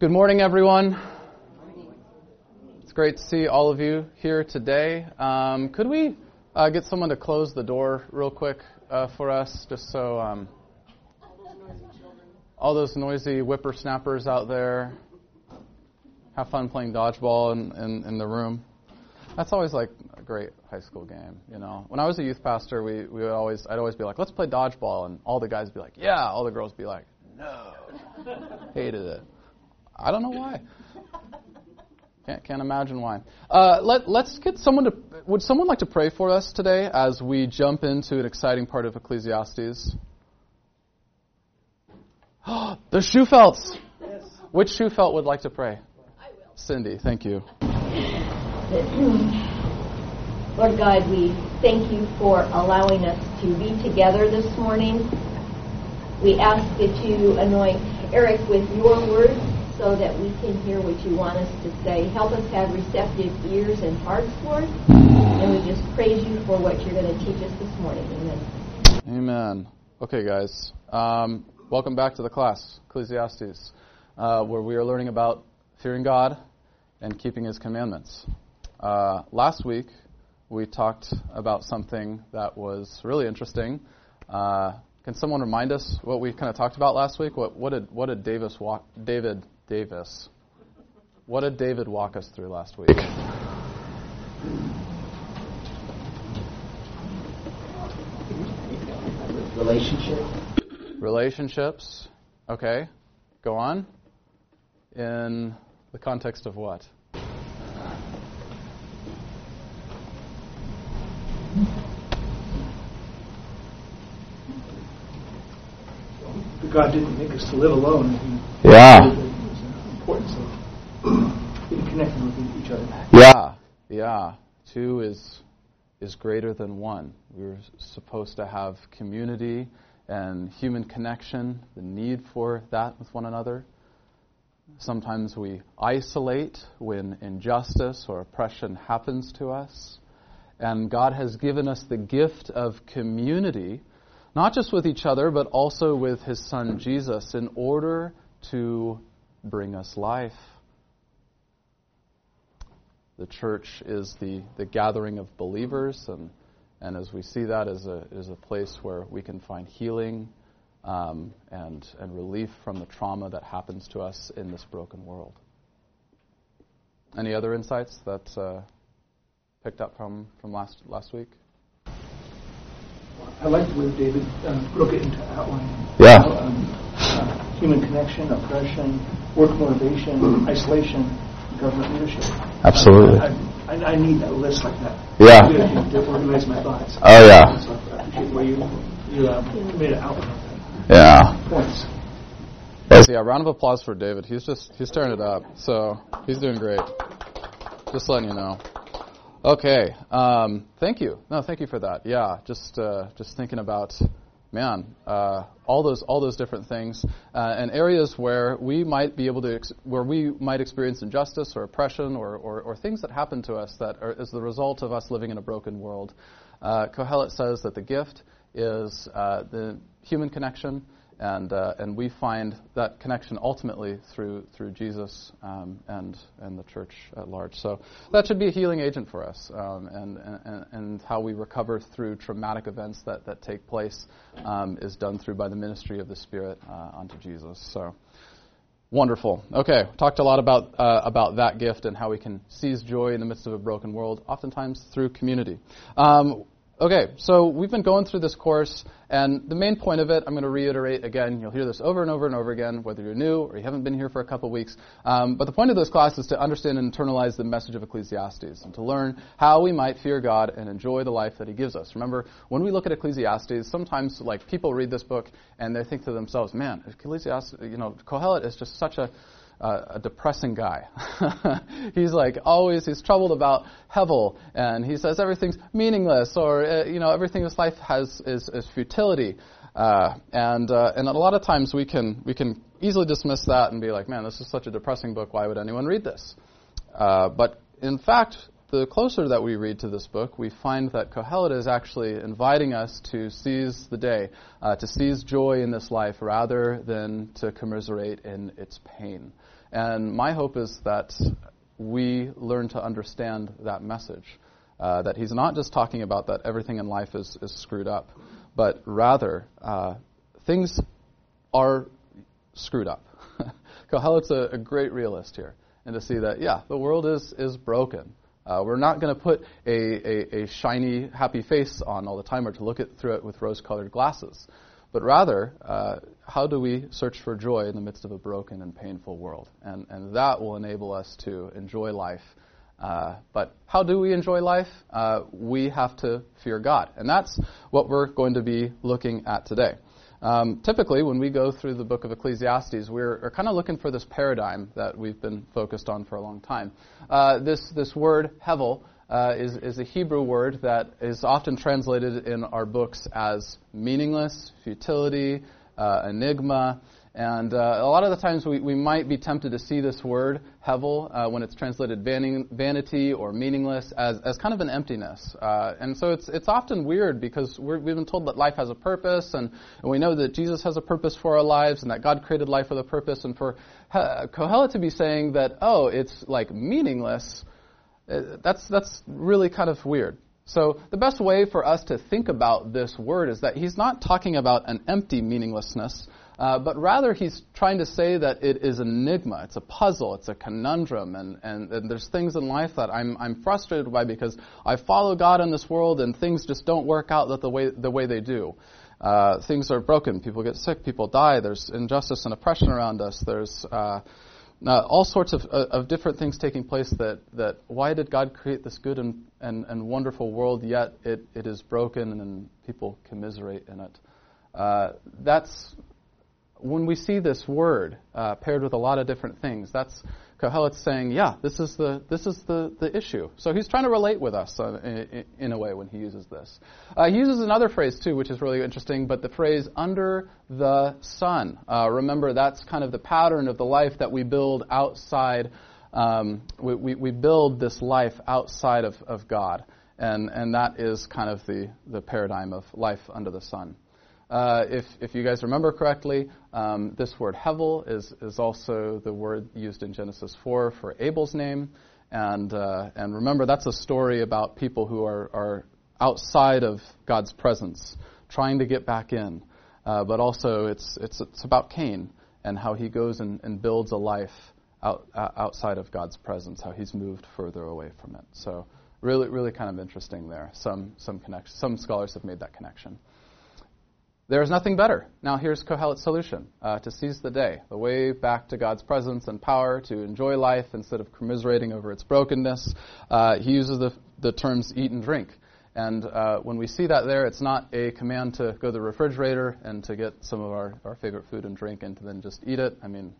Good morning, everyone. It's great to see all of you here today. Um, could we uh, get someone to close the door real quick uh, for us, just so um, all those noisy whippersnappers out there have fun playing dodgeball in, in, in the room? That's always like a great high school game, you know. When I was a youth pastor, we, we would always I'd always be like, let's play dodgeball, and all the guys would be like, yeah, all the girls would be like, no, hated it. I don't know why. Can't, can't imagine why. Uh, let, let's get someone to. Would someone like to pray for us today as we jump into an exciting part of Ecclesiastes? the Schufelts. Yes. Which Schufelt would like to pray? I will. Cindy, thank you. Lord God, we thank you for allowing us to be together this morning. We ask that you anoint Eric with your word so that we can hear what you want us to say. Help us have receptive ears and hearts, Lord. And we just praise you for what you're going to teach us this morning. Amen. Amen. Okay, guys. Um, welcome back to the class, Ecclesiastes, uh, where we are learning about fearing God and keeping His commandments. Uh, last week, we talked about something that was really interesting. Uh, can someone remind us what we kind of talked about last week? What, what did what did Davis walk, David Davis. What did David walk us through last week? Relationship. Relationships. Okay. Go on. In the context of what? God didn't make us to live alone. Yeah importance of being connected with each other. Yeah, yeah. Two is is greater than one. We're supposed to have community and human connection, the need for that with one another. Sometimes we isolate when injustice or oppression happens to us. And God has given us the gift of community, not just with each other, but also with His Son Jesus, in order to bring us life. The church is the, the gathering of believers, and, and as we see that as a, as a place where we can find healing um, and, and relief from the trauma that happens to us in this broken world. Any other insights that uh, picked up from, from last, last week? I like the way David um, broke it into outline. Yeah. Um, uh, human connection, oppression, work motivation, isolation, government leadership. Absolutely. I, I, I need a list like that. Yeah. To, to organize my thoughts. Oh yeah. So I appreciate where you you uh, made it out. Of that. Yeah. Points. So yeah, round of applause for David. He's just he's tearing it up. So he's doing great. Just letting you know. Okay. Um, thank you. No, thank you for that. Yeah. Just uh, just thinking about man, uh, all those all those different things, uh, and areas where we might be able to ex- where we might experience injustice or oppression or, or, or, things that happen to us that are as the result of us living in a broken world. Uh, Kohelet says that the gift is uh, the human connection and uh, and we find that connection ultimately through through Jesus um, and and the church at large. So that should be a healing agent for us, um, and, and and how we recover through traumatic events that that take place um, is done through by the ministry of the Spirit uh, unto Jesus. So. Wonderful. Okay, talked a lot about uh, about that gift and how we can seize joy in the midst of a broken world, oftentimes through community. Okay, so we've been going through this course, and the main point of it, I'm going to reiterate again. You'll hear this over and over and over again, whether you're new or you haven't been here for a couple weeks. Um, but the point of this class is to understand and internalize the message of Ecclesiastes and to learn how we might fear God and enjoy the life that He gives us. Remember, when we look at Ecclesiastes, sometimes like people read this book and they think to themselves, "Man, Ecclesiastes, you know, Kohelet is just such a uh, a depressing guy. he's like always he's troubled about Hevel, and he says everything's meaningless, or uh, you know everything in life has is, is futility. Uh, and uh, and a lot of times we can we can easily dismiss that and be like, man, this is such a depressing book. Why would anyone read this? Uh, but in fact, the closer that we read to this book, we find that Kohelet is actually inviting us to seize the day, uh, to seize joy in this life rather than to commiserate in its pain. And my hope is that we learn to understand that message. Uh, that he's not just talking about that everything in life is, is screwed up, but rather uh, things are screwed up. Kohelet's a, a great realist here and to see that, yeah, the world is, is broken. Uh, we're not going to put a, a, a, shiny, happy face on all the time or to look at, through it with rose colored glasses. But rather, uh, how do we search for joy in the midst of a broken and painful world? And, and that will enable us to enjoy life. Uh, but how do we enjoy life? Uh, we have to fear God. And that's what we're going to be looking at today. Um, typically, when we go through the book of Ecclesiastes, we're, kind of looking for this paradigm that we've been focused on for a long time. Uh, this, this word, hevel, uh, is, is a Hebrew word that is often translated in our books as meaningless, futility, uh, enigma. And uh, a lot of the times we, we might be tempted to see this word, hevel, uh, when it's translated vanity or meaningless, as, as kind of an emptiness. Uh, and so it's, it's often weird because we have been told that life has a purpose, and, and, we know that Jesus has a purpose for our lives, and that God created life with a purpose. And for Kohelet to be saying that, oh, it's like meaningless, uh, that's, that's really kind of weird. So the best way for us to think about this word is that he's not talking about an empty meaninglessness, uh, but rather, he's trying to say that it is an enigma, it's a puzzle, it's a conundrum, and, and, and, there's things in life that I'm, I'm frustrated by because I follow God in this world and things just don't work out the way, the way they do. Uh, things are broken, people get sick, people die, there's injustice and oppression around us, there's uh, uh, all sorts of, uh, of different things taking place that, that why did God create this good and, and, and wonderful world, yet it, it is broken and people commiserate in it. Uh, that's when we see this word uh, paired with a lot of different things, that's Kohelet's saying, yeah, this is the this is the, the issue. So he's trying to relate with us uh, in, in, a way when he uses this. Uh, he uses another phrase too, which is really interesting, but the phrase "under the sun." Uh, remember, that's kind of the pattern of the life that we build outside. Um, we, we, we build this life outside of, of God, and and that is kind of the the paradigm of life under the sun. Uh, if, if you guys remember correctly, um, this word Hevel is, is also the word used in Genesis 4 for Abel's name. And, uh, and remember, that's a story about people who are, are outside of God's presence, trying to get back in. Uh, but also, it's, it's, it's about Cain and how he goes and, and builds a life out, uh, outside of God's presence, how he's moved further away from it. So, really, really kind of interesting there. Some, some, connect- some scholars have made that connection. There is nothing better. Now, here's Kohelet's solution uh, to seize the day, the way back to God's presence and power, to enjoy life instead of commiserating over its brokenness. Uh, he uses the, the terms eat and drink. And uh, when we see that there, it's not a command to go to the refrigerator and to get some of our, our favorite food and drink and to then just eat it. I mean,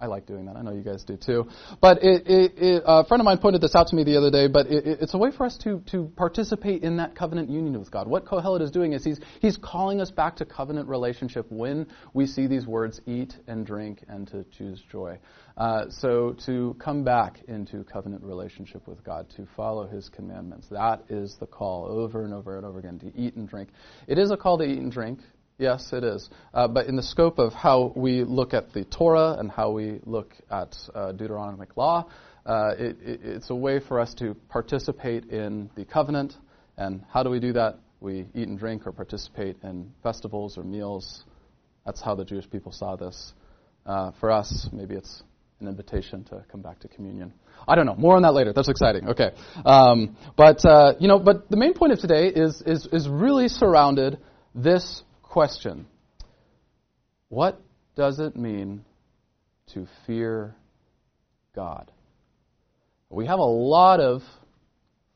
I like doing that. I know you guys do too. But it, it, it, a friend of mine pointed this out to me the other day. But it's a way for us to to participate in that covenant union with God. What Kohelet is doing is he's he's calling us back to covenant relationship when we see these words "eat and drink" and to choose joy. Uh, so to come back into covenant relationship with God, to follow His commandments, that is the call over and over and over again to eat and drink. It is a call to eat and drink. Yes, it is. Uh, but in the scope of how we look at the Torah and how we look at uh, Deuteronomic law, uh, it, it, it's a way for us to participate in the covenant. And how do we do that? We eat and drink or participate in festivals or meals. That's how the Jewish people saw this. Uh, for us, maybe it's an invitation to come back to communion. I don't know. More on that later. That's exciting. Okay. Um, but uh, you know, but the main point of today is is is really surrounded this question What does it mean to fear God? We have a lot of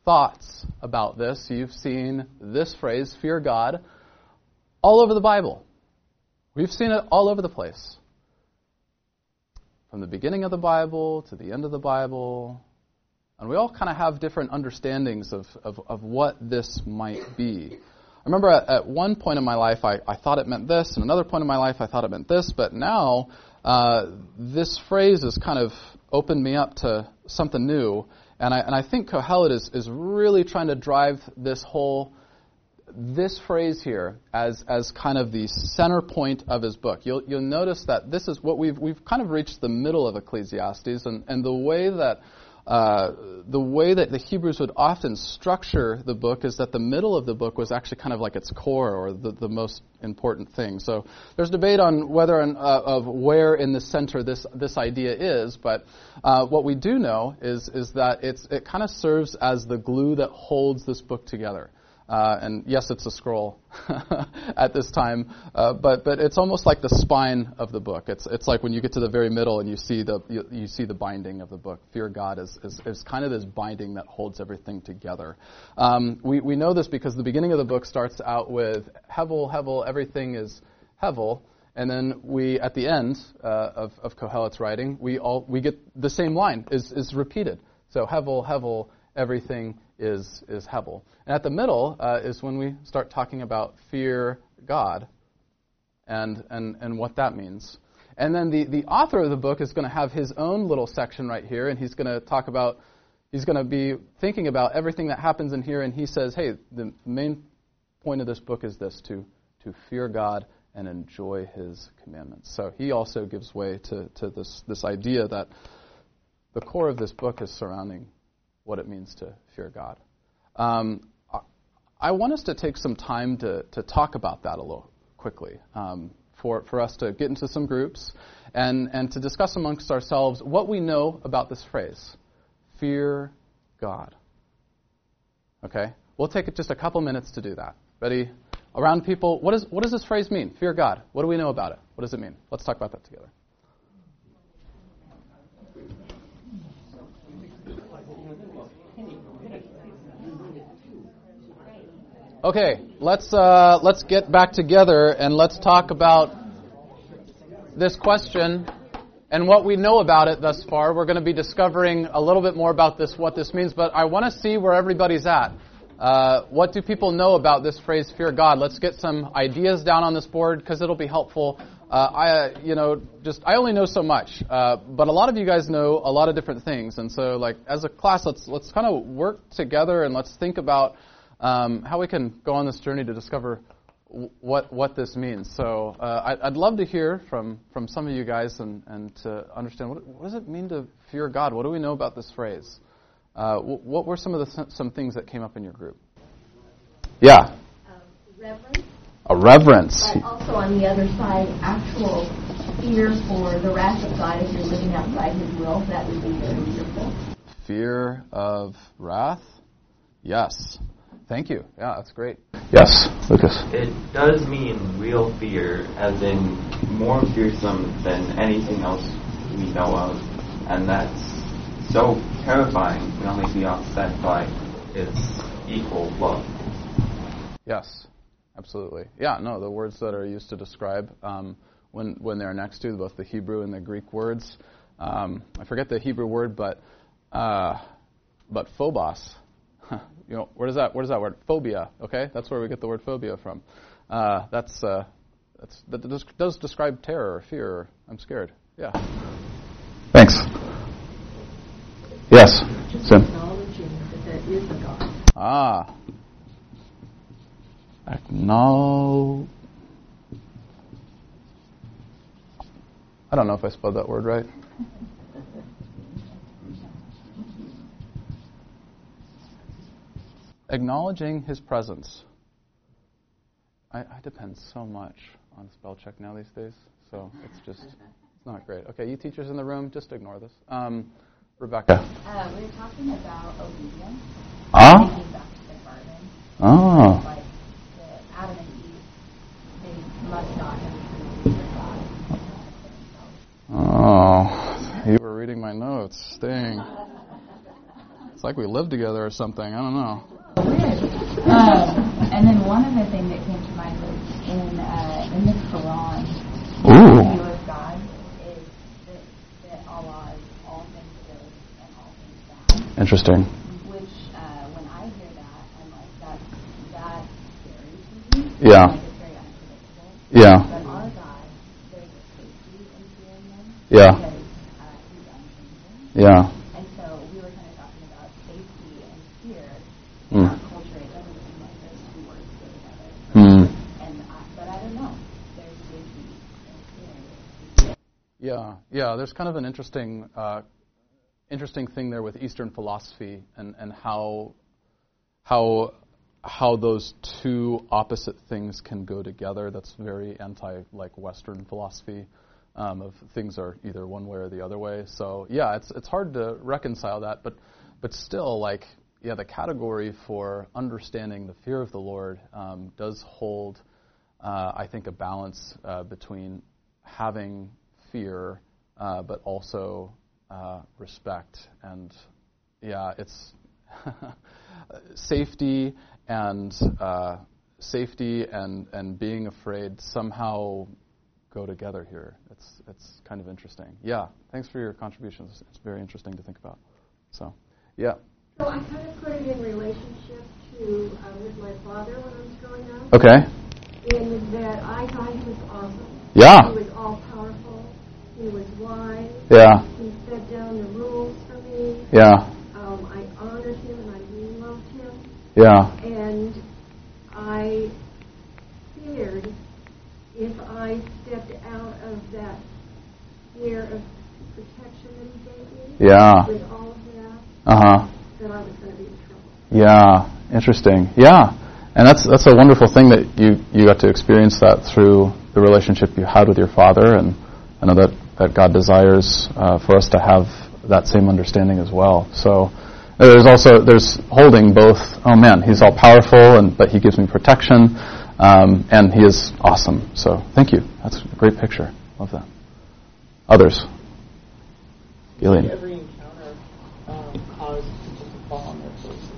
thoughts about this. You've seen this phrase, fear God, all over the Bible. We've seen it all over the place. From the beginning of the Bible to the end of the Bible. And we all kind of have different understandings of, of, of what this might be. I remember at, at one point in my life, I, I thought it meant this, and another point in my life, I thought it meant this, but now uh, this phrase has kind of opened me up to something new, and I, and I think Kohelet is, is really trying to drive this whole this phrase here as, as kind of the center point of his book. You'll, you'll notice that this is what we've, we've kind of reached the middle of Ecclesiastes, and, and the way that uh, the way that the Hebrews would often structure the book is that the middle of the book was actually kind of like its core or the, the most important thing. So there's debate on whether uh, of where in the center this this idea is, but uh, what we do know is is that it's it kind of serves as the glue that holds this book together. Uh, and yes, it's a scroll at this time, uh, but but it's almost like the spine of the book. It's it's like when you get to the very middle and you see the you, you see the binding of the book. Fear God is, is, is kind of this binding that holds everything together. Um, we we know this because the beginning of the book starts out with Hevel Hevel. Everything is Hevel. And then we, at the end uh, of, of Kohelet's writing, we all we get the same line is, is repeated. So Hevel, Hevel, everything is, is Hevel. And at the middle uh, is when we start talking about fear God and, and, and what that means. And then the, the author of the book is going to have his own little section right here, and he's going to talk about, he's going to be thinking about everything that happens in here, and he says, hey, the main point of this book is this to, to fear God and enjoy his commandments. So he also gives way to, to this, this idea that the core of this book is surrounding what it means to fear God. Um, I want us to take some time to, to talk about that a little quickly um, for, for us to get into some groups and, and to discuss amongst ourselves what we know about this phrase fear God. Okay? We'll take just a couple minutes to do that. Ready? Around people, what, is, what does this phrase mean? Fear God. What do we know about it? What does it mean? Let's talk about that together. Okay, let's uh, let's get back together and let's talk about this question and what we know about it thus far. We're going to be discovering a little bit more about this, what this means, but I want to see where everybody's at. Uh, what do people know about this phrase "fear God"? Let's get some ideas down on this board because it'll be helpful. Uh, I, you know, just I only know so much, uh, but a lot of you guys know a lot of different things, and so like as a class, let's let's kind of work together and let's think about um, how we can go on this journey to discover w- what what this means. So uh, I'd, I'd, love to hear from, from some of you guys and, and to understand what, what, does it mean to fear God? What do we know about this phrase? Uh, w- what were some of the some things that came up in your group? Yeah. Um, reverence. A reverence. But also on the other side, actual fear for the wrath of God if you're living outside His will. That would be very fearful. Fear of wrath. Yes. Thank you. Yeah, that's great. Yes, Lucas. It does mean real fear, as in more fearsome than anything else we know of, and that's so terrifying can only be offset by its equal love. Yes, absolutely. Yeah, no, the words that are used to describe um, when when they're next to both the Hebrew and the Greek words. Um, I forget the Hebrew word, but uh, but phobos you know, where does that where does that word phobia? Okay, that's where we get the word phobia from. Uh, that's uh, that's that does, does describe terror or fear. Or I'm scared. Yeah. Thanks. Yes. Just Sim. acknowledging that there is a God. Ah. Acknowledge. I don't know if I spelled that word right. Acknowledging his presence. I, I, depend so much on spell check now these days, so it's just it's not great. Okay, you teachers in the room, just ignore this. Um, Rebecca. Uh, we were talking about obedience. Ah. Garden. Oh. Like the Adam and Eve, they must not have God. Oh, you were reading my notes. Dang. It's like we live together or something. I don't know. Um, and then one other thing that came to mind was in uh, in the Quran, Ooh. the view of God is that, that Allah is all things good and all things bad. Interesting. Which, uh, when I hear that, I'm like, that's that's scary to me. Yeah. Like it's very unpredictable. Yeah. But our God, there's a safety in fearing Him. Yeah. Because uh, he's unchanging. Yeah. And so we were kind of talking about safety and fear. Mm. In our culture, it doesn't seem like those two words go together. Mm. And I, but I don't know. There's safety and fear. There's kind of an interesting, uh, interesting thing there with Eastern philosophy and, and how, how, how those two opposite things can go together. That's very anti like Western philosophy. Um, of things are either one way or the other way. So yeah, it's it's hard to reconcile that, but but still like yeah, the category for understanding the fear of the Lord um, does hold, uh, I think, a balance uh, between having fear, uh, but also uh, respect. And yeah, it's safety and uh, safety and, and being afraid somehow go together here. It's it's kind of interesting. Yeah, thanks for your contributions. It's very interesting to think about. So, yeah. So I kind of put it in relationship to uh, with my father when I was growing up, Okay. in that I thought he was awesome. Yeah. He was all. He was wise. Yeah. He set down the rules for me. Yeah. Um, I honored him and I loved him. Yeah. And I feared if I stepped out of that sphere of protection that he gave me Yeah. with all of that, Uh huh. that I was going to be in trouble. Yeah. Interesting. Yeah. And that's that's a wonderful thing that you you got to experience that through the relationship you had with your father, and I know that that God desires uh, for us to have that same understanding as well. So there's also there's holding both. Oh man, he's all powerful, and but he gives me protection, um, and he is awesome. So thank you. That's a great picture. Love that. Others. Gillian. Every encounter um, caused people to fall on their faces.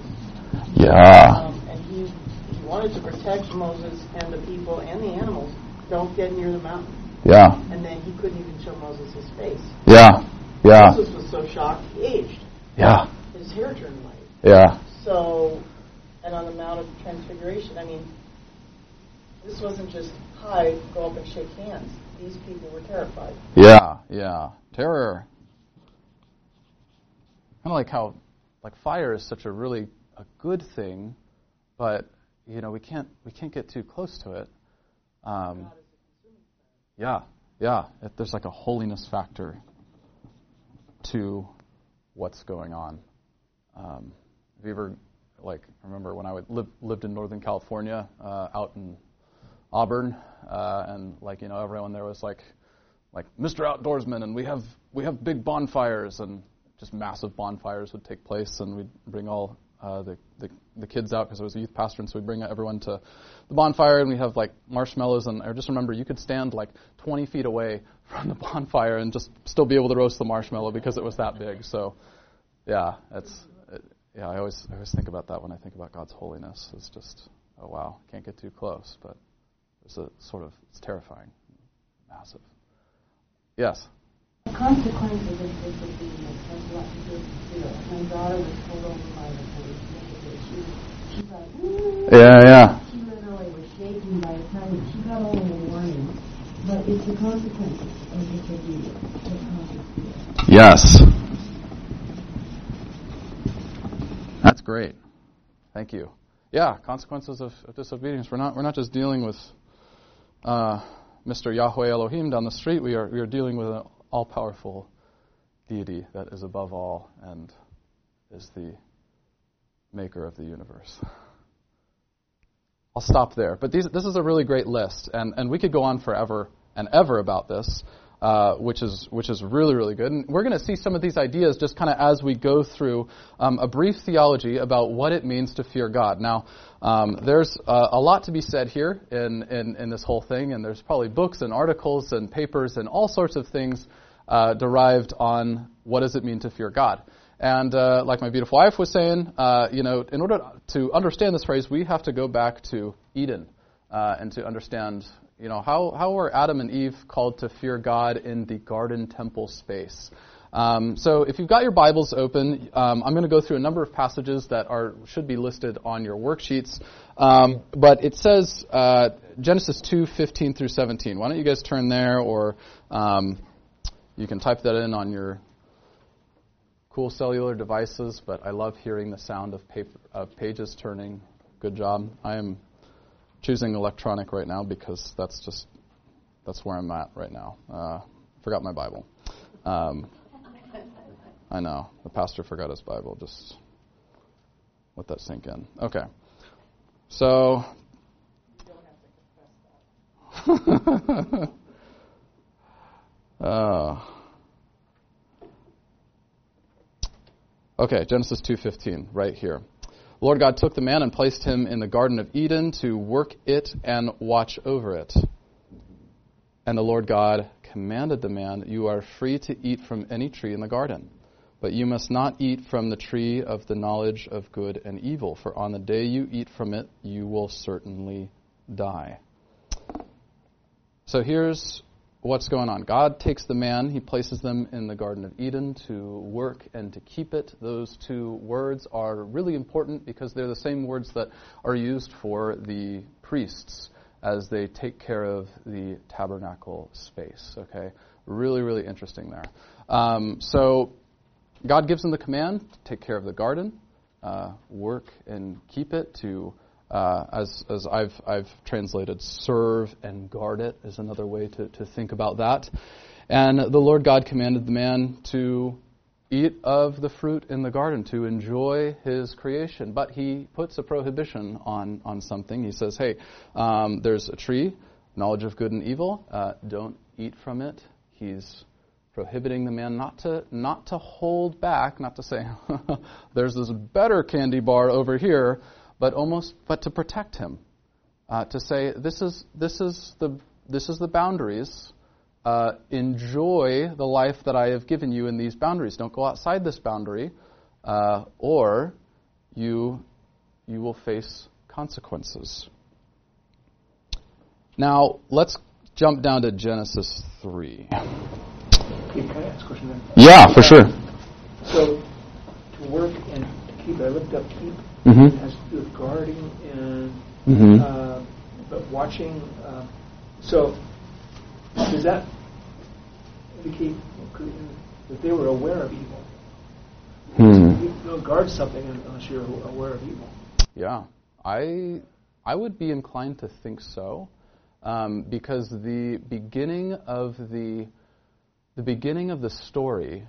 Yeah. Um, and he, he wanted to protect Moses and the people and the animals. Don't get near the mountain. Yeah. And then he couldn't even show Moses his face. Yeah. Yeah. Moses was so shocked, he aged. Yeah. His hair turned white. Yeah. So, and on the Mount of Transfiguration, I mean, this wasn't just, hi, go up and shake hands. These people were terrified. Yeah, yeah. Terror. Kind of like how, like fire is such a really a good thing, but you know we can't we can't get too close to it. Um, yeah, yeah. There's like a holiness factor to what's going on. Um, have you ever like remember when I would live, lived in Northern California, uh, out in Auburn, uh, and like you know everyone there was like like Mr. Outdoorsman, and we have we have big bonfires, and just massive bonfires would take place, and we'd bring all uh, the, the the kids out because I was a youth pastor, and so we'd bring everyone to the bonfire, and we have like marshmallows, and I just remember you could stand like 20 feet away from the bonfire and just still be able to roast the marshmallow because it was that big. So, yeah, it's it, yeah. I always I always think about that when I think about God's holiness. It's just oh wow, can't get too close, but it's a sort of it's terrifying, massive. Yes. The consequences of disobedience has a lot to do with fear. My daughter was pulled over by the police yesterday. She, she's like, "Ooh." Yeah, yeah. She literally was the she got only a warning. But it's the consequences of disobedience that causes fear. Yes. That's great. Thank you. Yeah, consequences of, of disobedience. We're not we're not just dealing with uh, Mr. Yahweh Elohim down the street. We are we are dealing with an all-powerful deity that is above all and is the maker of the universe. I'll stop there. But these, this is a really great list, and, and we could go on forever and ever about this, uh, which is which is really really good. And we're going to see some of these ideas just kind of as we go through um, a brief theology about what it means to fear God. Now, um, there's uh, a lot to be said here in, in in this whole thing, and there's probably books and articles and papers and all sorts of things uh, derived on what does it mean to fear God. And uh, like my beautiful wife was saying, uh, you know, in order to understand this phrase, we have to go back to Eden uh, and to understand, you know, how, how were Adam and Eve called to fear God in the garden temple space? Um, so if you've got your Bibles open, um, I'm going to go through a number of passages that are should be listed on your worksheets. Um, but it says uh, Genesis 2:15 through 17. Why don't you guys turn there or um, you can type that in on your cool cellular devices, but I love hearing the sound of, paper, of pages turning. Good job. I am choosing electronic right now because that's just that's where I'm at right now. Uh, forgot my Bible. Um, I know the pastor forgot his Bible. Just let that sink in. Okay, so. uh, okay, Genesis 2:15, right here. Lord God took the man and placed him in the Garden of Eden to work it and watch over it. And the Lord God commanded the man, You are free to eat from any tree in the garden, but you must not eat from the tree of the knowledge of good and evil, for on the day you eat from it, you will certainly die. So here's what's going on. God takes the man, he places them in the Garden of Eden to work and to keep it. Those two words are really important because they're the same words that are used for the priests as they take care of the tabernacle space. Okay? Really, really interesting there. Um, so God gives them the command to take care of the garden, uh, work and keep it, to uh, as, as I've, I've translated, serve and guard it is another way to, to think about that. And the Lord God commanded the man to eat of the fruit in the garden, to enjoy his creation. But he puts a prohibition on, on something. He says, hey, um, there's a tree, knowledge of good and evil. Uh, don't eat from it. He's prohibiting the man not to not to hold back, not to say there's this better candy bar over here, but almost but to protect him, uh, to say this is this is the this is the boundaries. Uh, enjoy the life that I have given you in these boundaries. Don't go outside this boundary, uh, or you you will face consequences. Now let's jump down to Genesis three. Can I ask a question then? Yeah, for sure. So, to work and to keep, I looked up keep Mm-hmm. has to do with guarding and Mhm. uh, but watching. Uh, so, does that indicate that they were aware of evil? Hmm. You don't guard something unless you're aware of evil. Yeah, I I would be inclined to think so, um, because the beginning of the the beginning of the story,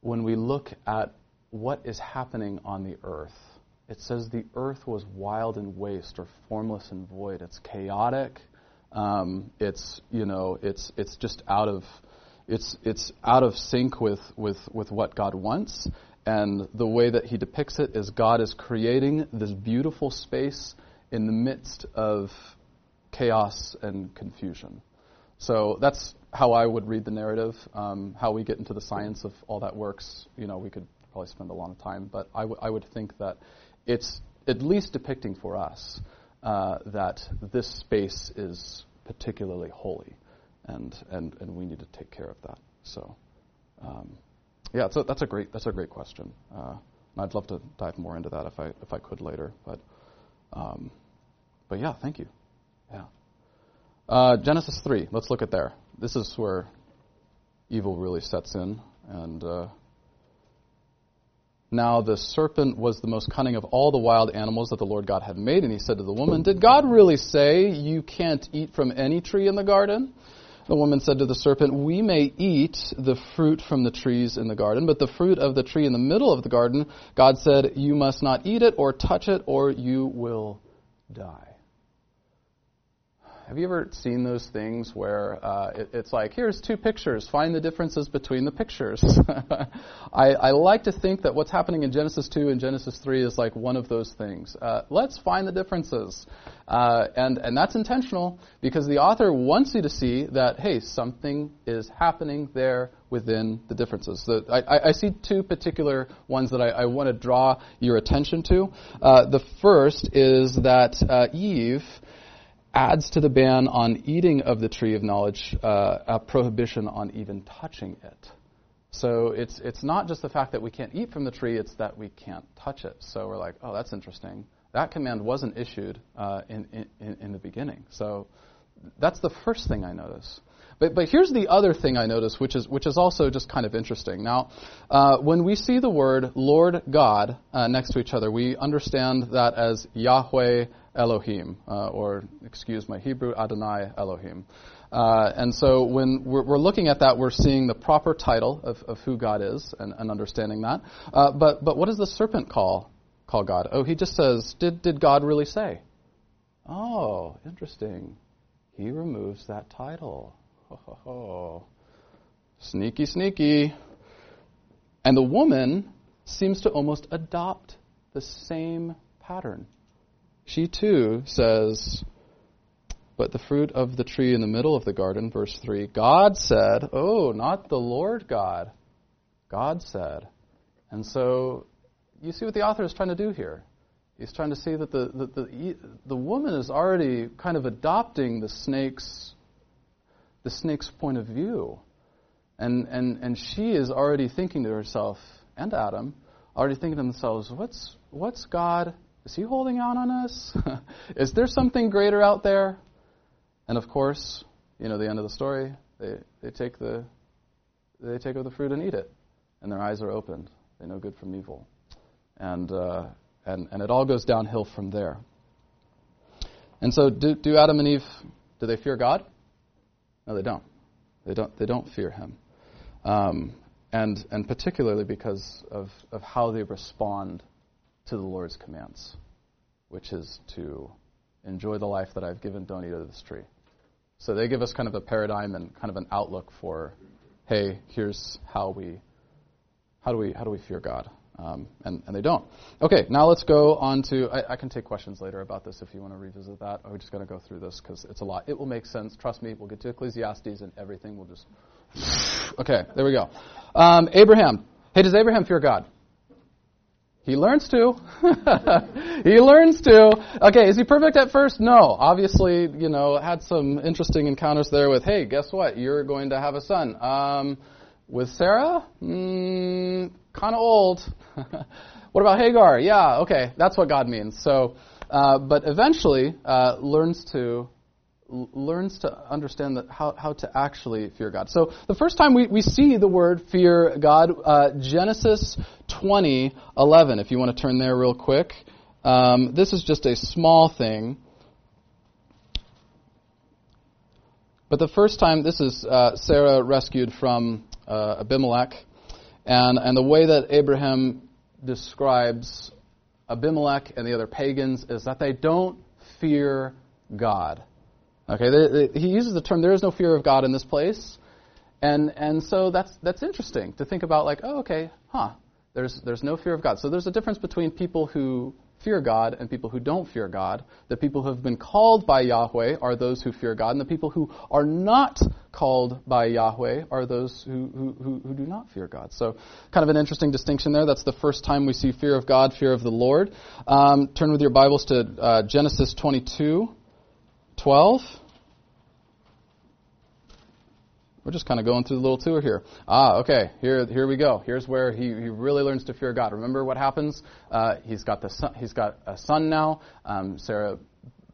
when we look at what is happening on the earth, it says the earth was wild and waste, or formless and void. It's chaotic. Um, it's you know it's it's just out of it's it's out of sync with with with what God wants. And the way that he depicts it is God is creating this beautiful space in the midst of chaos and confusion. So that's how I would read the narrative. Um, how we get into the science of all that works, you know, we could probably spend a lot of time, but I, w- I would think that it's at least depicting for us uh, that this space is particularly holy, and, and, and we need to take care of that. So, um, yeah, a, that's a great that's a great question. Uh, I'd love to dive more into that if I if I could later, but um, but yeah, thank you. Yeah, uh, Genesis three. Let's look at there. This is where evil really sets in, and uh, now the serpent was the most cunning of all the wild animals that the Lord God had made, and he said to the woman, Did God really say you can't eat from any tree in the garden? The woman said to the serpent, We may eat the fruit from the trees in the garden, but the fruit of the tree in the middle of the garden, God said, You must not eat it or touch it, or you will die. Have you ever seen those things where uh, it, it's like, here's two pictures, find the differences between the pictures? I, I, like to think that what's happening in Genesis 2 and Genesis 3 is like one of those things. Uh, let's find the differences. Uh, and, and that's intentional because the author wants you to see that, hey, something is happening there within the differences. The, I, I, see two particular ones that I, I want to draw your attention to. Uh, the first is that uh, Eve adds to the ban on eating of the tree of knowledge uh, a prohibition on even touching it. So it's it's not just the fact that we can't eat from the tree; it's that we can't touch it. So we're like, oh, that's interesting. That command wasn't issued uh, in, in in the beginning. So that's the first thing I notice. But, but here's the other thing I notice, which is, which is also just kind of interesting. Now, uh, when we see the word Lord God uh, next to each other, we understand that as Yahweh Elohim, uh, or excuse my Hebrew, Adonai Elohim. Uh, and so when we're, we're, looking at that, we're seeing the proper title of, of who God is and, and understanding that. Uh, but, but what does the serpent call, call God? Oh, he just says, did, did God really say? Oh, interesting. He removes that title. Ho, ho, ho. Sneaky, sneaky. And the woman seems to almost adopt the same pattern. She too says, but the fruit of the tree in the middle of the garden, verse 3, God said, Oh, not the Lord God. God said. And so you see what the author is trying to do here. He's trying to see that the, the, the, the woman is already kind of adopting the snake's, the snake's point of view. And, and, and she is already thinking to herself, and Adam, already thinking to themselves, what's, what's God, is he holding out on us? is there something greater out there? And of course, you know the end of the story. They they take the they take of the fruit and eat it, and their eyes are opened. They know good from evil, and uh, and and it all goes downhill from there. And so, do, do Adam and Eve do they fear God? No, they don't. They don't. They don't fear Him, um, and and particularly because of of how they respond to the Lord's commands, which is to enjoy the life that I've given, don't eat of this tree. So they give us kind of a paradigm and kind of an outlook for, hey, here's how we, how do we, how do we fear God? Um, and, and they don't. Okay, now let's go on to. I, I, can take questions later about this if you want to revisit that. We're just going to go through this because it's a lot. It will make sense. Trust me. We'll get to Ecclesiastes and everything will just. Okay, there we go. Um, Abraham. Hey, does Abraham fear God? He learns to. he learns to. Okay, is he perfect at first? No. Obviously, you know, had some interesting encounters there with, hey, guess what? You're going to have a son. Um, with Sarah? Mm, kind of old. what about Hagar? Yeah, okay, that's what God means. So, uh, but eventually uh, learns to learns to understand that how, how to actually fear God. So the first time we, we see the word fear God, uh, Genesis 20, 11, if you want to turn there real quick. Um, this is just a small thing. But the first time, this is uh, Sarah rescued from uh, Abimelech. And, and the way that Abraham describes Abimelech and the other pagans is that they don't fear God. Okay, they, they, he uses the term "there is no fear of God in this place," and and so that's that's interesting to think about. Like, oh, okay, huh? There's there's no fear of God. So there's a difference between people who fear God and people who don't fear God. The people who have been called by Yahweh are those who fear God, and the people who are not called by Yahweh are those who, who, who, who, do not fear God. So, kind of an interesting distinction there. That's the first time we see fear of God, fear of the Lord. Um, turn with your Bibles to uh, Genesis 22. 12. We're just kind of going through the little tour here. Ah, okay. Here, here we go. Here's where he, he really learns to fear God. Remember what happens? Uh, he's got the son, he's got a son now. Um, Sarah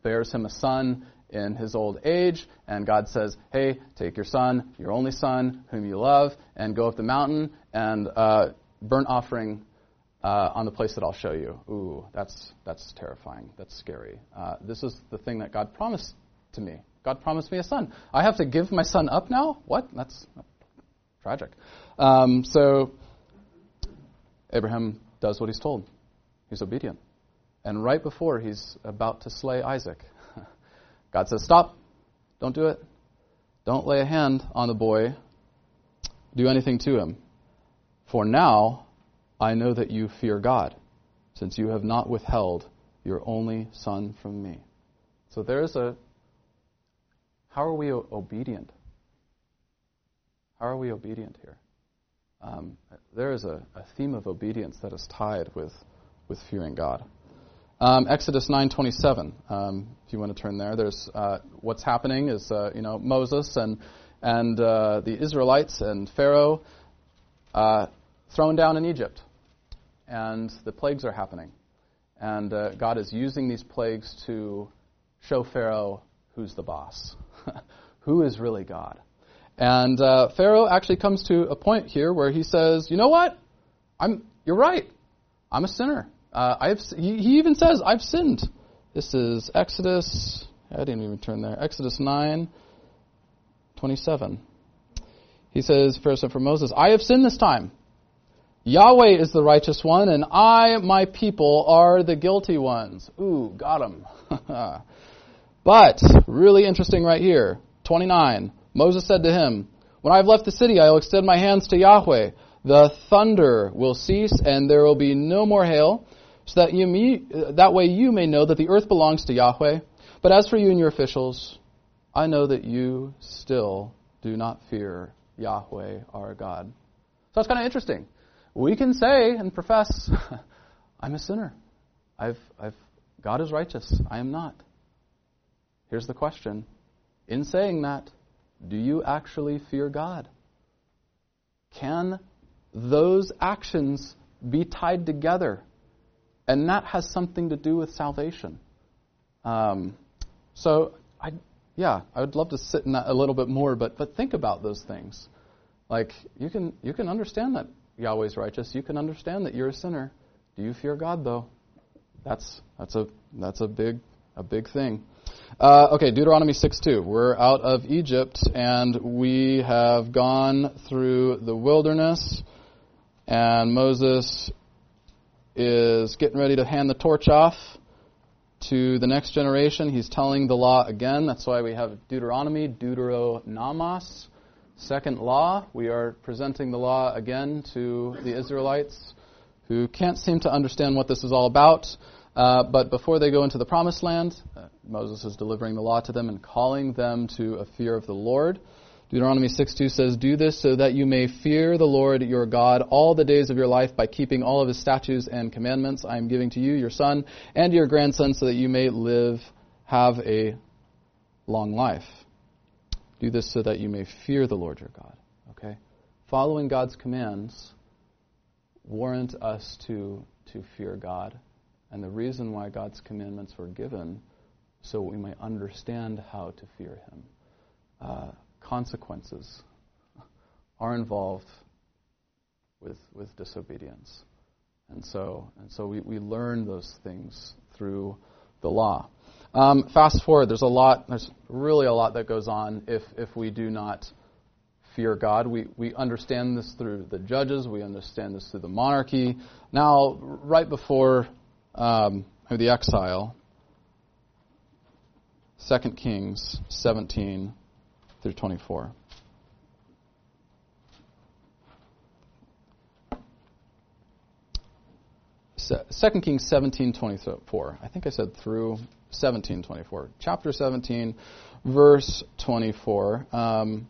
bears him a son in his old age, and God says, "Hey, take your son, your only son, whom you love, and go up the mountain and uh, burnt offering uh, on the place that I'll show you. Ooh, that's that's terrifying. That's scary. Uh, this is the thing that God promised to me. God promised me a son. I have to give my son up now? What? That's tragic. Um, so Abraham does what he's told. He's obedient. And right before he's about to slay Isaac, God says, Stop. Don't do it. Don't lay a hand on the boy. Do anything to him. For now I know that you fear God, since you have not withheld your only son from me. So there is a. How are we obedient? How are we obedient here? Um, there is a, a, theme of obedience that is tied with, with fearing God. Um, Exodus 9:27. Um, if you want to turn there, there's uh, what's happening is uh, you know Moses and and uh, the Israelites and Pharaoh uh, thrown down in Egypt and the plagues are happening. And uh, God is using these plagues to show Pharaoh who's the boss, who is really God. And uh, Pharaoh actually comes to a point here where he says, "You know what? I'm. You're right. I'm a sinner. Uh, I've. He, he even says, I've sinned. This is Exodus. I didn't even turn there. Exodus nine, twenty-seven. He says, first for Moses, I have sinned this time. Yahweh is the righteous one, and I, my people, are the guilty ones. Ooh, got him. but, really interesting right here. 29. Moses said to him, When I have left the city, I will extend my hands to Yahweh. The thunder will cease, and there will be no more hail, so that, you may, that way you may know that the earth belongs to Yahweh. But as for you and your officials, I know that you still do not fear Yahweh our God. So it's kind of interesting. We can say and profess, I'm a sinner. I've, I've, God is righteous. I am not. Here's the question. In saying that, do you actually fear God? Can those actions be tied together? And that has something to do with salvation. Um, so, I, yeah, I would love to sit in that a little bit more, but, but think about those things. Like, you can, you can understand that Yahweh's righteous. You can understand that you're a sinner. Do you fear God, though? That's, that's, a, that's a, big, a big thing. Uh, okay, Deuteronomy 6:2. We're out of Egypt and we have gone through the wilderness, and Moses is getting ready to hand the torch off to the next generation. He's telling the law again. That's why we have Deuteronomy, Deuteronomos, second law. We are presenting the law again to the Israelites who can't seem to understand what this is all about. Uh, but before they go into the promised land, uh, Moses is delivering the law to them and calling them to a fear of the Lord. Deuteronomy 6:2 says, "Do this so that you may fear the Lord your God all the days of your life by keeping all of his statutes and commandments I am giving to you, your son, and your grandson, so that you may live, have a long life." Do this so that you may fear the Lord your God. Okay? Following God's commands warrant us to, to fear God and the reason why God's commandments were given, so we may understand how to fear Him. Uh, consequences are involved with, with disobedience. And so, and so we, we learn those things through the law. Um, fast forward, there's a lot, there's really a lot that goes on if, if we do not fear God. We, we understand this through the judges, we understand this through the monarchy. Now, right before um, the exile, 2 Kings 17 through 24. Second Kings 17, 24. I think I said through 17:24. Chapter 17, verse 24, um,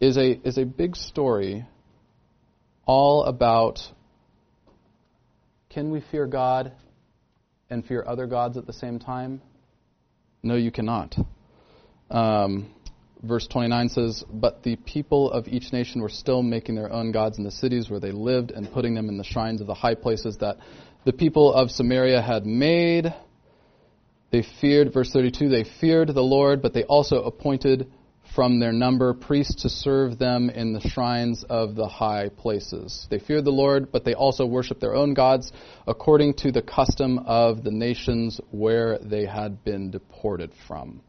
is a is a big story all about can we fear God and fear other gods at the same time? No, you cannot. Um, verse 29 says, But the people of each nation were still making their own gods in the cities where they lived and putting them in the shrines of the high places that the people of Samaria had made. They feared, verse 32, they feared the Lord, but they also appointed from their number priests to serve them in the shrines of the high places. They feared the Lord, but they also worshiped their own gods according to the custom of the nations where they had been deported from.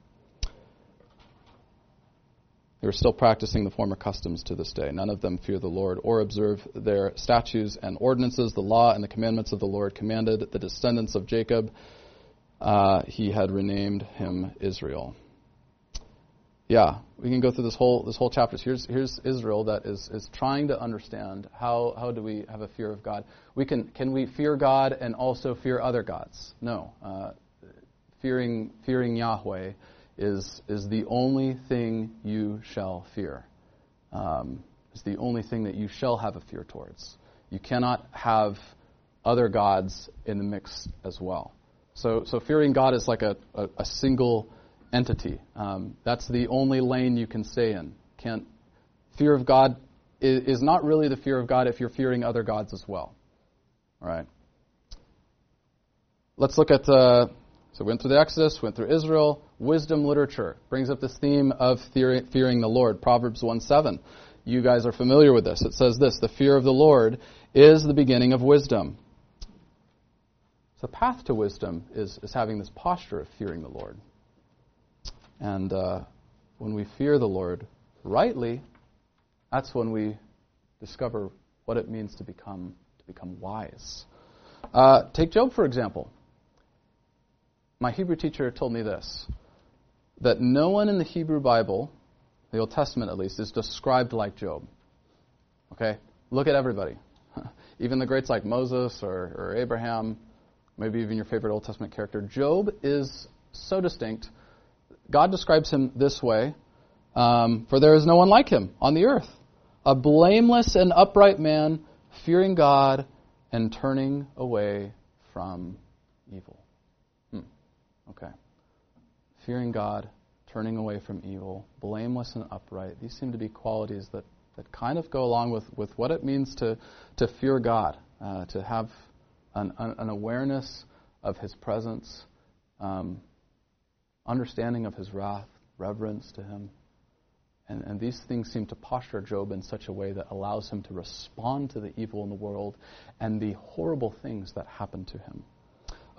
They were still practicing the former customs to this day. None of them fear the Lord or observe their statutes and ordinances, the law and the commandments of the Lord commanded the descendants of Jacob. Uh, he had renamed him Israel yeah, we can go through this whole this whole chapter. Here's here's Israel that is is trying to understand how how do we have a fear of God. We can can we fear God and also fear other gods? No, uh, fearing fearing Yahweh is is the only thing you shall fear. Um, is the only thing that you shall have a fear towards. You cannot have other gods in the mix as well. So so fearing God is like a, a, a single entity. Um, that's the only lane you can stay in. Can't fear of God is, is not really the fear of God if you're fearing other gods as well. All right. Let's look at. Uh, so we went through the Exodus, went through Israel. wisdom literature. Brings up this theme of fearing the Lord. Proverbs 1 7. You guys are familiar with this. It says this The fear of the Lord is the beginning of wisdom. The path to wisdom is, is having this posture of fearing the Lord. And uh, when we fear the Lord rightly, that's when we discover what it means to become to become wise. Uh, take Job for example. My Hebrew teacher told me this: that no one in the Hebrew Bible, the Old Testament at least, is described like Job. Okay, look at everybody, even the greats like Moses or, or Abraham, maybe even your favorite Old Testament character. Job is so distinct. God describes him this way: um, "For there is no one like him on the earth." a blameless and upright man, fearing God and turning away from evil. Hmm. Okay. Fearing God, turning away from evil, blameless and upright. These seem to be qualities that, that kind of go along with, with what it means to, to fear God, uh, to have an, an, awareness of His presence, um, understanding of His wrath, reverence to Him. And, and these things seem to posture Job in such a way that allows him to respond to the evil in the world and the horrible things that happen to him.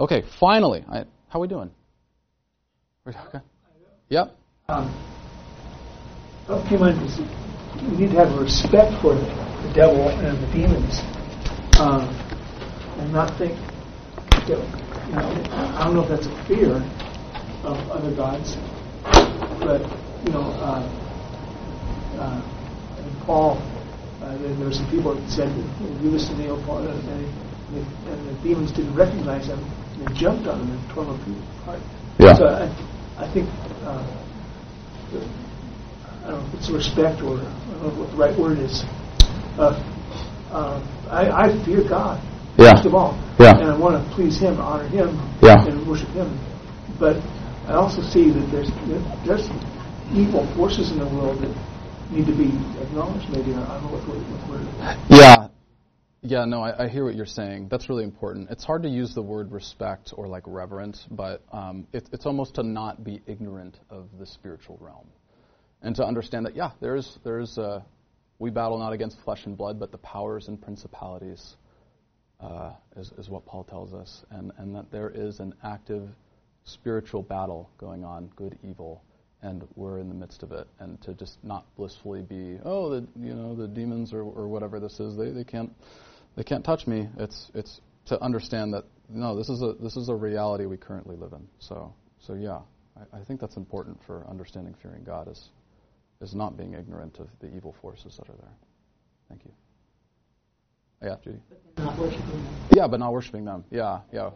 Okay, finally, I, how are we doing? Okay. Yep. Um, on is we need to have respect for the, the devil and the demons, um, and not think you know. I don't know if that's a fear of other gods, but you know. Uh, uh, Paul, uh, there, there were some people that said, "You listen to Neil Paul," and, and, and the demons didn't recognize him. And they jumped on him and tore him apart. Yeah. So I, I think uh, I don't know if it's respect or I don't know what the right word is. Uh, uh, I, I fear God yeah. first of all, yeah. and I want to please Him, honor Him, yeah. and worship Him. But I also see that there's there's evil forces in the world that need to be acknowledged. Maybe I don't know what, what word. Yeah. Yeah, no, I, I, hear what you're saying. That's really important. It's hard to use the word respect or like reverence, but um, it, it's almost to not be ignorant of the spiritual realm, and to understand that yeah, there's there's uh, we battle not against flesh and blood, but the powers and principalities, uh, is, is what Paul tells us, and and that there is an active spiritual battle going on, good evil, and we're in the midst of it, and to just not blissfully be, oh, the you know the demons or, or whatever this is, they, they can't they can't touch me. It's it's to understand that no, this is a this is a reality we currently live in. So so yeah, I, I think that's important for understanding fearing God is is not being ignorant of the evil forces that are there. Thank you. Yeah, Judy. But not worshiping them. Yeah, but not worshiping them. Yeah, yeah.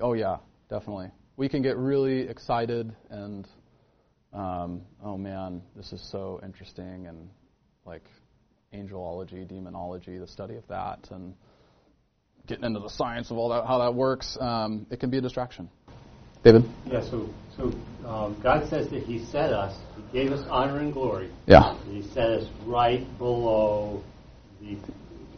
Oh yeah, definitely. We can get really excited and um, oh man, this is so interesting, and like angelology, demonology, the study of that, and getting into the science of all that, how that works, um, it can be a distraction. David? Yeah, so, so um, God says that He set us, He gave us honor and glory. Yeah. He set us right below the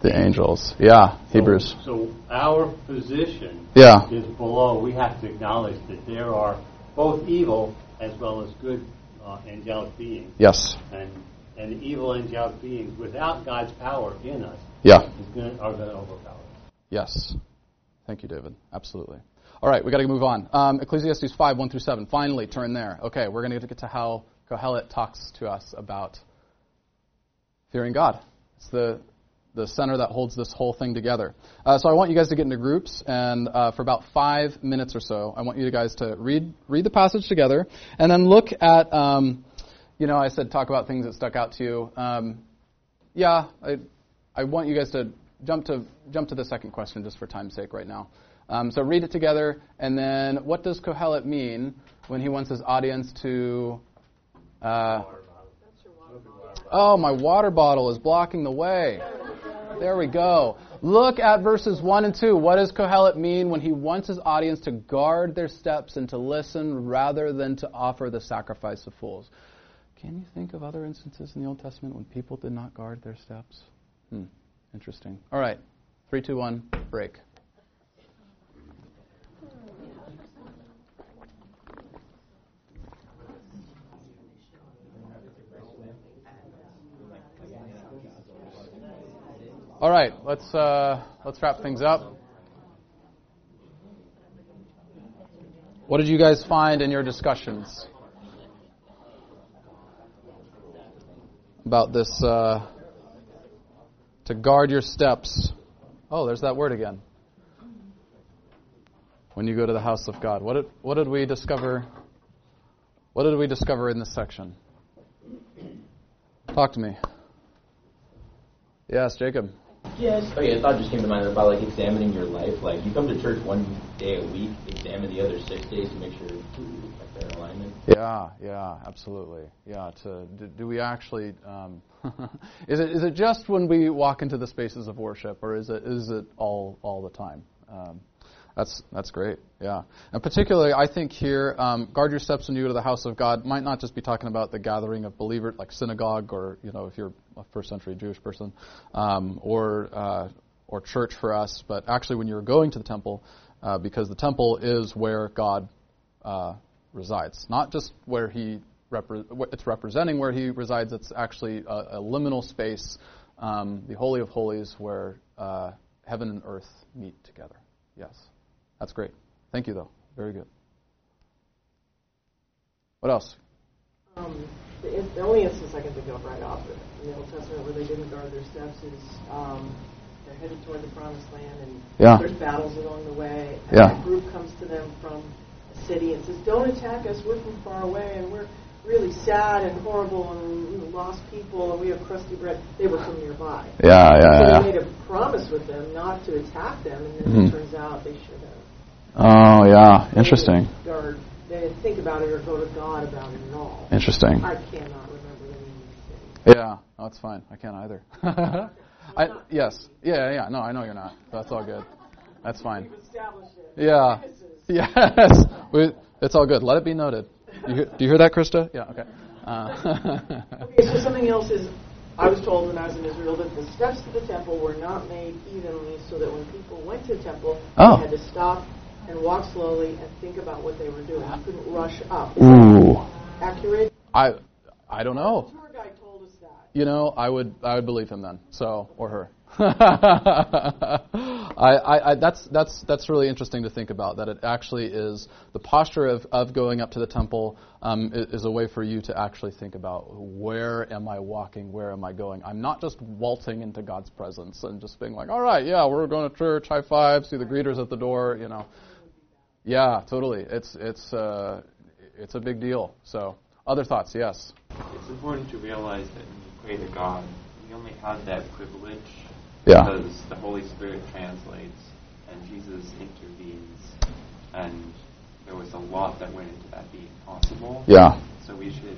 the angels. Yeah, so, Hebrews. So our position yeah. is below. We have to acknowledge that there are both evil as well as good uh, angelic beings. Yes. And and evil angelic beings without God's power in us yeah. gonna, are going to overpower us. Yes. Thank you, David. Absolutely. All right, we got to move on. Um, Ecclesiastes 5, 1 through 7. Finally, turn there. Okay, we're going to get to how Kohelet talks to us about fearing God. It's the the center that holds this whole thing together. Uh, so I want you guys to get into groups, and uh, for about five minutes or so, I want you guys to read read the passage together, and then look at. Um, you know, I said talk about things that stuck out to you. Um, yeah, I I want you guys to jump to jump to the second question just for time's sake right now. Um, so read it together, and then what does Kohelet mean when he wants his audience to? Uh, oh, my water bottle is blocking the way. There we go. Look at verses 1 and 2. What does Kohelet mean when he wants his audience to guard their steps and to listen rather than to offer the sacrifice of fools? Can you think of other instances in the Old Testament when people did not guard their steps? Hmm, interesting. All right. Three, two, one, break. All right, let's uh, let's wrap things up. What did you guys find in your discussions about this? Uh, to guard your steps. Oh, there's that word again. When you go to the house of God, what did what did we discover? What did we discover in this section? Talk to me. Yes, Jacob. Yes. Oh yeah, a thought just came to mind about like examining your life. Like you come to church one day a week, examine the other six days to make sure like they're in alignment. Yeah, yeah, absolutely. Yeah. To do, do we actually? Um, is it is it just when we walk into the spaces of worship, or is it is it all all the time? Um, that's that's great. Yeah, and particularly, I think here, um, guard your steps when you go to the house of God might not just be talking about the gathering of believers, like synagogue, or you know, if you're a first century Jewish person, um, or uh, or church for us, but actually when you're going to the temple, uh, because the temple is where God uh, resides, not just where He repre- it's representing where He resides. It's actually a, a liminal space, um, the holy of holies, where uh, heaven and earth meet together. Yes. That's great. Thank you, though. Very good. What else? Um, the, the, only instance I can think of right off in the Old Testament where they didn't guard their steps is um, they're headed toward the Promised Land, and yeah. there's battles along the way. And yeah. a group comes to them from a city and says, "Don't attack us. We're from far away, and we're really sad and horrible and lost people, and we have crusty bread." They were from nearby. Yeah, yeah, so yeah. they made a promise with them not to attack them, and then mm-hmm. it turns out they should have. Oh yeah, interesting. Or think about it or go to God about it at all. Interesting. I cannot remember the name of the city. Yeah, that's fine. I can't either. I, yes, yeah, yeah. No, I know you're not. That's all good. That's fine. Yeah. Yes. We, it's all good. Let it be noted. You hear, do you hear that, Krista? Yeah. Okay. Uh, okay. So something else is I was told when I was in Israel that the steps to the temple were not made evenly, so that when people went to the temple, oh. they had to stop and walk slowly and think about what they were doing. You couldn't rush up. Ooh. accurate? I I don't know. The tour guide told us that. You know, I would I would believe him then. So or her. I, I, I, that's that's that's really interesting to think about. That it actually is the posture of, of going up to the temple um, is, is, a way for you to actually think about where am I walking, where am I going. I'm not just waltzing into God's presence and just being like, all right, yeah, we're going to church, high five, see the greeters at the door, you know. Yeah, totally. It's it's uh, it's a big deal. So, other thoughts? Yes. It's important to realize that when you pray to God, we only have that privilege yeah. because the Holy Spirit translates and Jesus intervenes, and there was a lot that went into that being possible. Yeah. So we should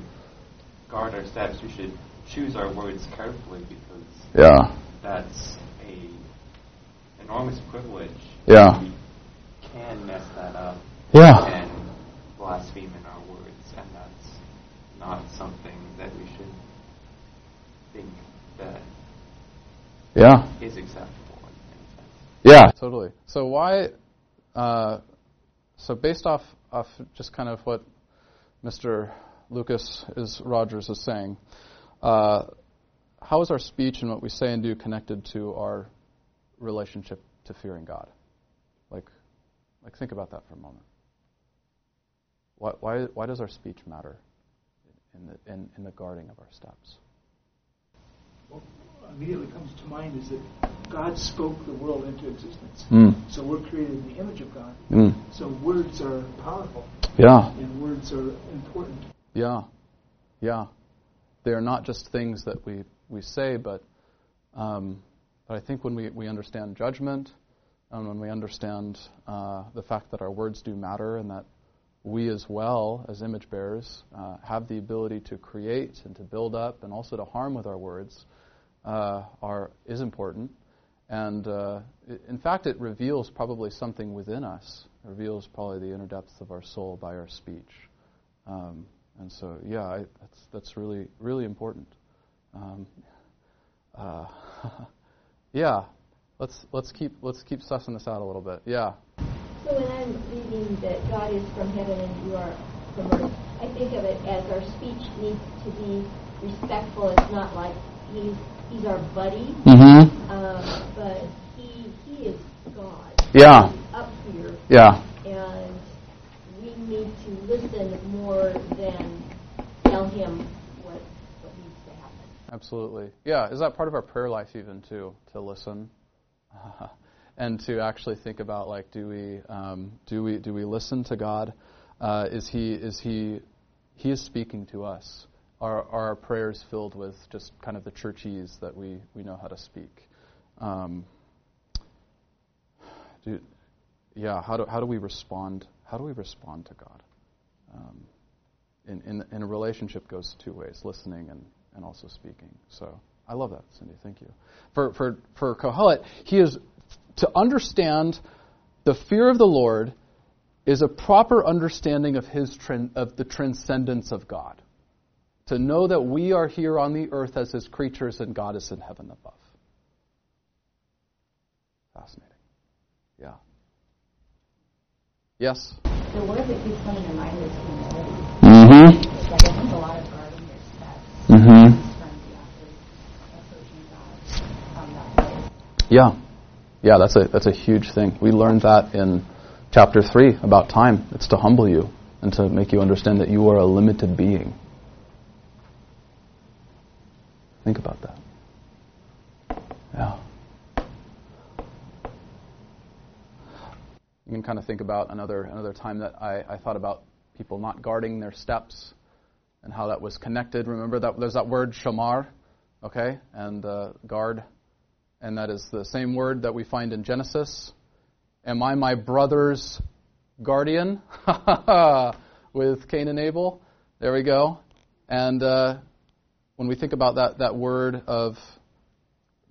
guard our steps. We should choose our words carefully because yeah, that's a enormous privilege. Yeah. We can mess that up. Yeah. And blaspheme in our words, and that's not something that we should think that yeah is acceptable. Yeah, totally. So why? Uh, so based off off just kind of what Mr. Lucas is Rogers is saying, uh, how is our speech and what we say and do connected to our relationship to fearing God? Like, like think about that for a moment. Why why, why does our speech matter in the in, in the guarding of our steps? Well, immediately comes to mind is that God spoke the world into existence. Mm. So we're created in the image of God. Mm. So words are powerful. Yeah. And words are important. Yeah. Yeah. They are not just things that we, we say, but, um, but I think when we, we understand judgment, and when we understand uh, the fact that our words do matter and that we as well, as image bearers, uh, have the ability to create and to build up and also to harm with our words, uh, are is important, and uh, in fact, it reveals probably something within us. It reveals probably the inner depths of our soul by our speech, um, and so yeah, I, that's that's really really important. Um, uh, yeah, let's let's keep let's keep sussing this out a little bit. Yeah. So when I'm reading that God is from heaven and you are from earth, I think of it as our speech needs to be respectful. It's not like he's he's our buddy. Mm-hmm. Um, but he he is God. Yeah. up here, Yeah. and we need to listen more than tell him what, what needs to happen. Absolutely. Yeah. Is that part of our prayer life even too? To listen, and to actually think about like, do we um, do we do we listen to God? Uh, is he is he he is speaking to us? Are, are our prayers filled with just kind of the churchese that we, we know how to speak? Um, do, yeah. How do how do we respond? How do we respond to God? Um, in, in, in a relationship goes two ways: listening and, and also speaking. So I love that, Cindy. Thank you. For for for Kohelet, he is to understand the fear of the Lord is a proper understanding of his of the transcendence of God. To know that we are here on the earth as his creatures and God is in heaven above. Fascinating. Yeah. Yes. The word that keeps coming to mind is humility. Mm-hmm. Like I think a lot of guarding your steps Mm-hmm. comes from the act of approaching God from that way. Yeah, yeah, that's a that's a huge thing. We learned that in chapter three about time. It's to humble you and to make you understand that you are a limited being. Think about that. Yeah. You can kind of think about another another time that I, I thought about people not guarding their steps and how that was connected. Remember that there's that word shamar, okay, and uh, guard and that is the same word that we find in Genesis. Am I my brother's guardian? With Cain and Abel. There we go. And uh, when we think about that, that word of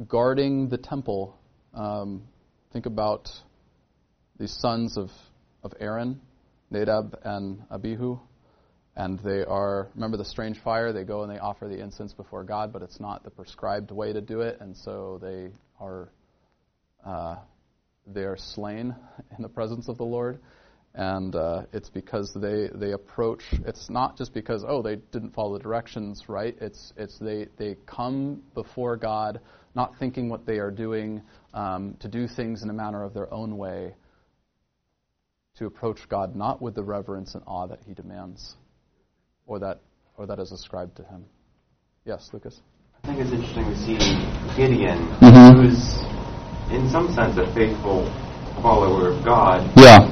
guarding the temple, um, think about the sons of, of Aaron, Nadab and Abihu. And they are, remember the strange fire? They go and they offer the incense before God, but it's not the prescribed way to do it, and so they are uh, they are slain in the presence of the Lord. And uh, it's because they, they approach. It's not just because oh they didn't follow the directions right. It's it's they they come before God not thinking what they are doing um, to do things in a manner of their own way. To approach God not with the reverence and awe that He demands or that or that is ascribed to him. Yes, Lucas. I think it's interesting to see Gideon, Mhm. who's in some sense a faithful follower of God. Yeah.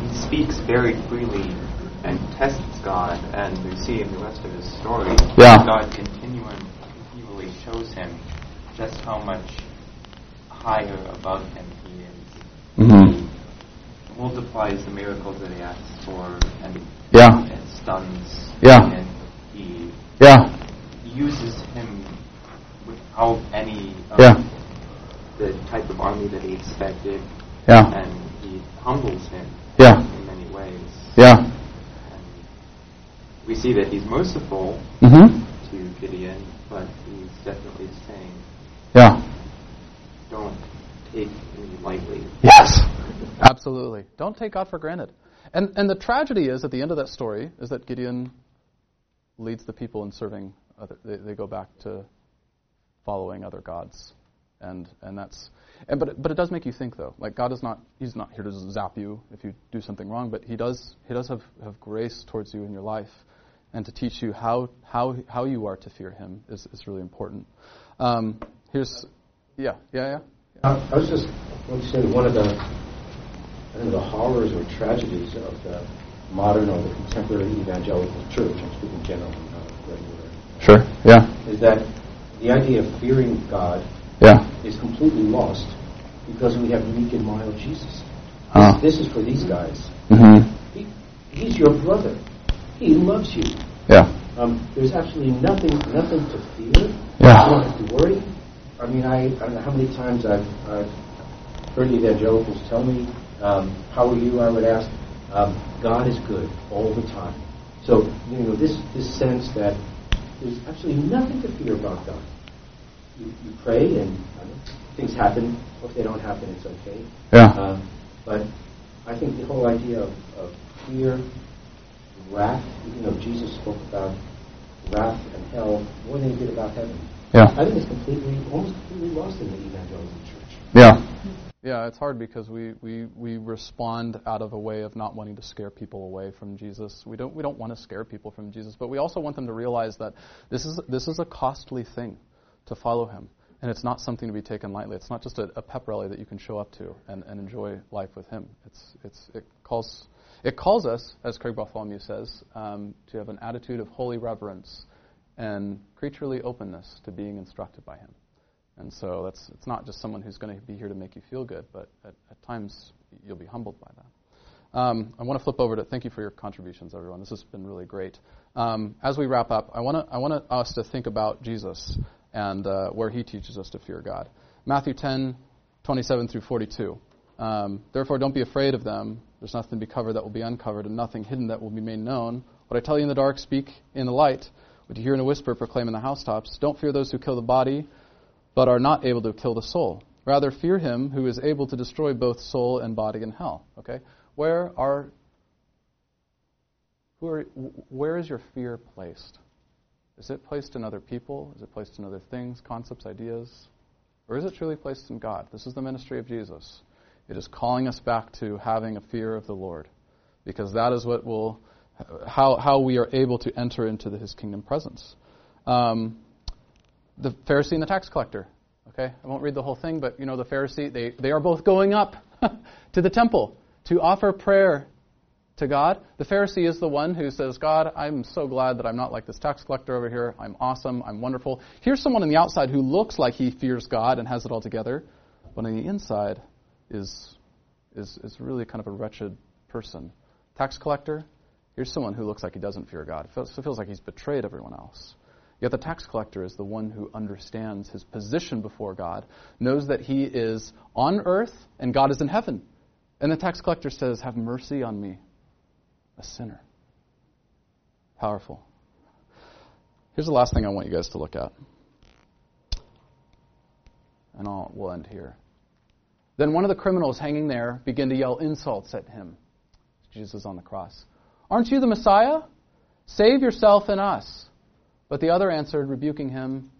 He speaks very freely and tests God, and we see in the rest of his story Yeah. God continually shows him just how much higher above him he is. Mm-hmm. He multiplies the miracles that he asks for, and Yeah. It stuns. Yeah. And he Yeah. uses him without any of Yeah. the type of army that he expected, Yeah. and he humbles him Yeah. in many ways. Yeah. And we see that he's merciful Mm-hmm. to Gideon, but he's definitely saying, Yeah. don't take me lightly. Yes. Absolutely. Don't take God for granted. And and the tragedy is at the end of that story is that Gideon leads the people in serving other they, they go back to following other gods. And and that's and but it, but it does make you think though. Like God is not he's not here to zap you if you do something wrong, but he does he does have, have grace towards you in your life and to teach you how how how you are to fear him is, is really important. Um, here's yeah, yeah, yeah. I was just going to say one of the, Think the horrors or tragedies of the modern or the contemporary evangelical church, I'm speaking generally, not regular, Sure. Yeah. is that the idea of fearing God Yeah. is completely lost because we have meek and mild Jesus. Ah. This, this is for these guys. Mm-hmm. He, he's your brother. He loves you. Yeah. Um, there's absolutely nothing, nothing to fear. Yeah. You don't have to worry. I mean, I, I don't know how many times I've, I've heard the evangelicals tell me, um, "How are you?" I would ask, um, "God is good all the time." So you know, this this sense that there's absolutely nothing to fear about God. You, you pray and I don't things happen. Or if they don't happen, it's okay. Yeah. Um, but I think the whole idea of, of fear, wrath, you know, Jesus spoke about wrath and hell more than he did about heaven. Yeah. I think it's completely, almost completely lost in the evangelical church. Yeah. Yeah, it's hard because we, we, we respond out of a way of not wanting to scare people away from Jesus. We don't we don't want to scare people from Jesus, but we also want them to realize that this is this is a costly thing to follow him. And it's not something to be taken lightly. It's not just a, a pep rally that you can show up to and, and enjoy life with him. It's it's it calls it calls us, as Craig Bartholomew says, um, to have an attitude of holy reverence and creaturely openness to being instructed by him. And so that's it's not just someone who's going to be here to make you feel good, but at, at times you'll be humbled by that. Um, I want to flip over to thank you for your contributions, everyone. This has been really great. Um, as we wrap up, I want to I want us to think about Jesus and uh, where he teaches us to fear God. Matthew 10, 27 through 42. Um, Therefore, don't be afraid of them. There's nothing to be covered that will be uncovered, and nothing hidden that will be made known. What I tell you in the dark, speak in the light. What you hear in a whisper, proclaim in the housetops. Don't fear those who kill the body but are not able to kill the soul. Rather, fear him who is able to destroy both soul and body in hell. Okay? Where are who are, where is your fear placed? Is it placed in other people? Is it placed in other things, concepts, ideas? Or is it truly placed in God? This is the ministry of Jesus. It is calling us back to having a fear of the Lord. Because that is what will, how, how we are able to enter into the, his kingdom presence. Um, the Pharisee and the tax collector. Okay, I won't read the whole thing, but you know the Pharisee, they, they are both going up to the temple to offer prayer to God. The Pharisee is the one who says, God, I'm so glad that I'm not like this tax collector over here. I'm awesome. I'm wonderful. Here's someone on the outside who looks like he fears God and has it all together, but on the inside is, is, is really kind of a wretched person. Tax collector, here's someone who looks like he doesn't fear God. Feels, it feels like he's betrayed everyone else. Yet the tax collector is the one who understands his position before God, knows that he is on earth and God is in heaven. And the tax collector says, Have mercy on me, a sinner. Powerful. Here's the last thing I want you guys to look at. And I'll, we'll end here. Then one of the criminals hanging there began to yell insults at him. Jesus on the cross. Aren't you the Messiah? Save yourself and us. But the other answered, rebuking him,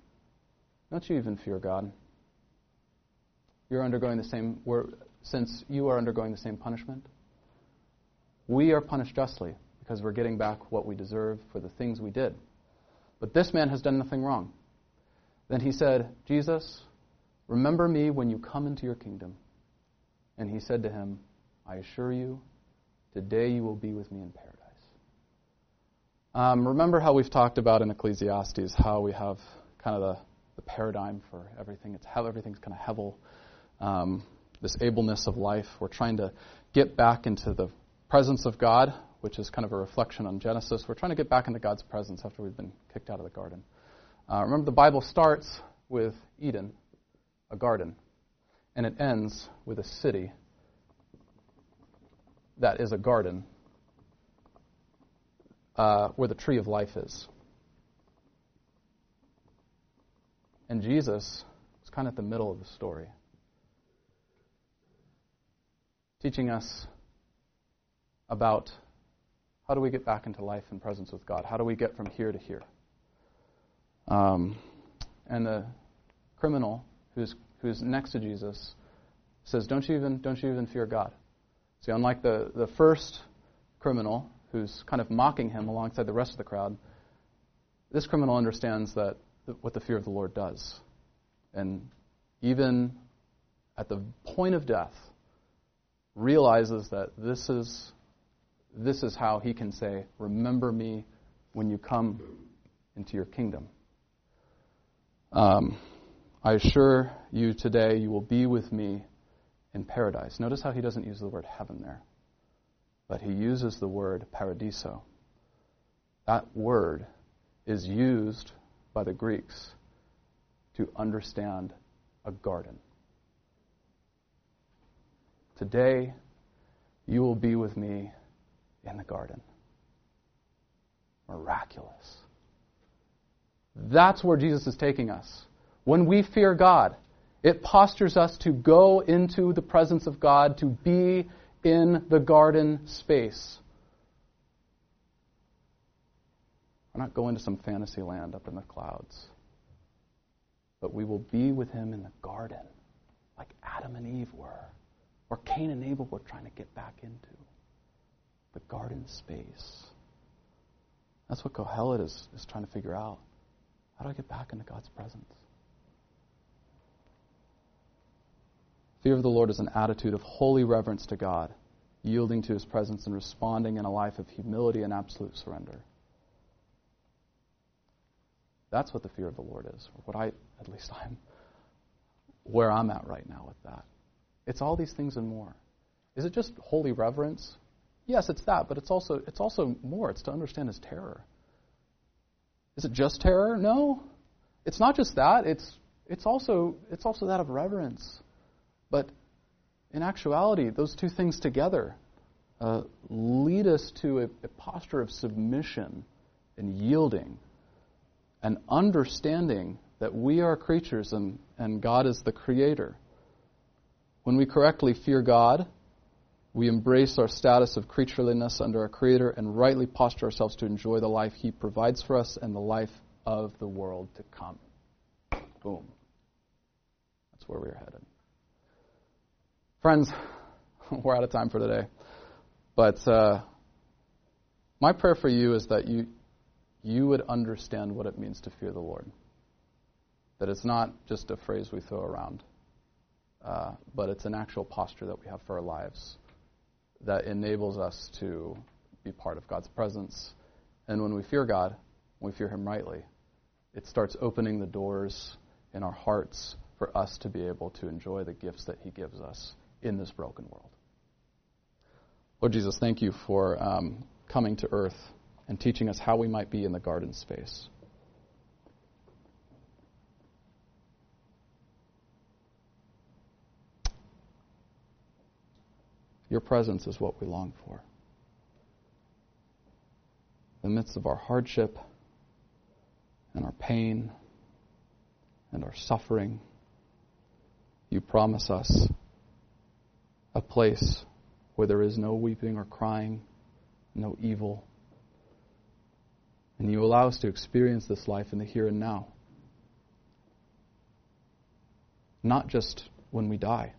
Don't you even fear God? You're undergoing the same, since you are undergoing the same punishment. We are punished justly because we're getting back what we deserve for the things we did. But this man has done nothing wrong. Then he said, Jesus, remember me when you come into your kingdom. And he said to him, I assure you, today you will be with me in paradise. Um, remember how we've talked about in Ecclesiastes how we have kind of the, the paradigm for everything. It's how everything's kind of hevel. Um, this ableness of life. We're trying to get back into the presence of God, which is kind of a reflection on Genesis. We're trying to get back into God's presence after we've been kicked out of the garden. Uh, remember, the Bible starts with Eden, a garden, and it ends with a city that is a garden uh, where the tree of life is. And Jesus is kind of at the middle of the story, teaching us about how do we get back into life and presence with God? How do we get from here to here? Um, and the criminal who's who's next to Jesus says, "Don't you even don't you even fear God?" See, unlike the the first criminal who's kind of mocking him alongside the rest of the crowd, this criminal understands that what the fear of the Lord does. And even at the point of death, realizes that this is, this is how he can say, Remember me when you come into your kingdom. Um, I assure you today you will be with me in paradise. Notice how he doesn't use the word heaven there but he uses the word paradeisos. That word is used by the Greeks to understand a garden. Today, you will be with me in the garden. Miraculous. That's where Jesus is taking us. When we fear God, it postures us to go into the presence of God, to be in the garden space. We're not going to some fantasy land up in the clouds, but we will be with him in the garden, like Adam and Eve were. Or Cain and Abel were trying to get back into the garden space. That's what Kohelet is, is trying to figure out. How do I get back into God's presence? Fear of the Lord is an attitude of holy reverence to God, yielding to his presence and responding in a life of humility and absolute surrender. That's what the fear of the Lord is. Or what I, at least I'm, where I'm at right now with that. It's all these things and more. Is it just holy reverence? Yes, it's that, but it's also it's also more. It's to understand his terror. Is it just terror? No. It's not just that. It's it's also it's also that of reverence. But in actuality, those two things together uh, lead us to a, a posture of submission and yielding and understanding that we are creatures and, and God is the creator. When we correctly fear God, we embrace our status of creatureliness under our Creator and rightly posture ourselves to enjoy the life He provides for us and the life of the world to come. Boom. That's where we're headed. Friends, we're out of time for today. But uh, my prayer for you is that you, you would understand what it means to fear the Lord. That it's not just a phrase we throw around, uh, but it's an actual posture that we have for our lives that enables us to be part of God's presence. And when we fear God, when we fear Him rightly, it starts opening the doors in our hearts for us to be able to enjoy the gifts that He gives us in this broken world. Lord Jesus, thank you for um, coming to earth and teaching us how we might be in the garden space. Your presence is what we long for. In the midst of our hardship and our pain and our suffering, you promise us a place where there is no weeping or crying, no evil. And you allow us to experience this life in the here and now. Not just when we die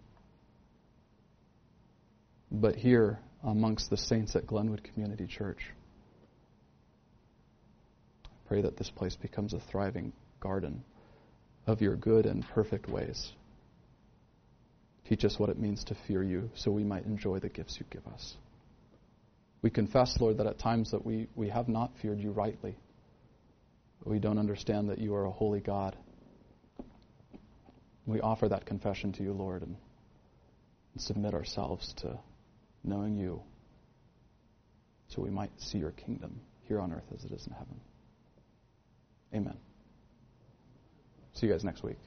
but here amongst the saints at Glenwood Community Church. I pray that this place becomes a thriving garden of your good and perfect ways. Teach us what it means to fear you so we might enjoy the gifts you give us. We confess, Lord, that at times that we, we have not feared you rightly. We don't understand that you are a holy God. We offer that confession to you, Lord, and, and submit ourselves to knowing you, so we might see your kingdom here on earth as it is in heaven. Amen. See you guys next week.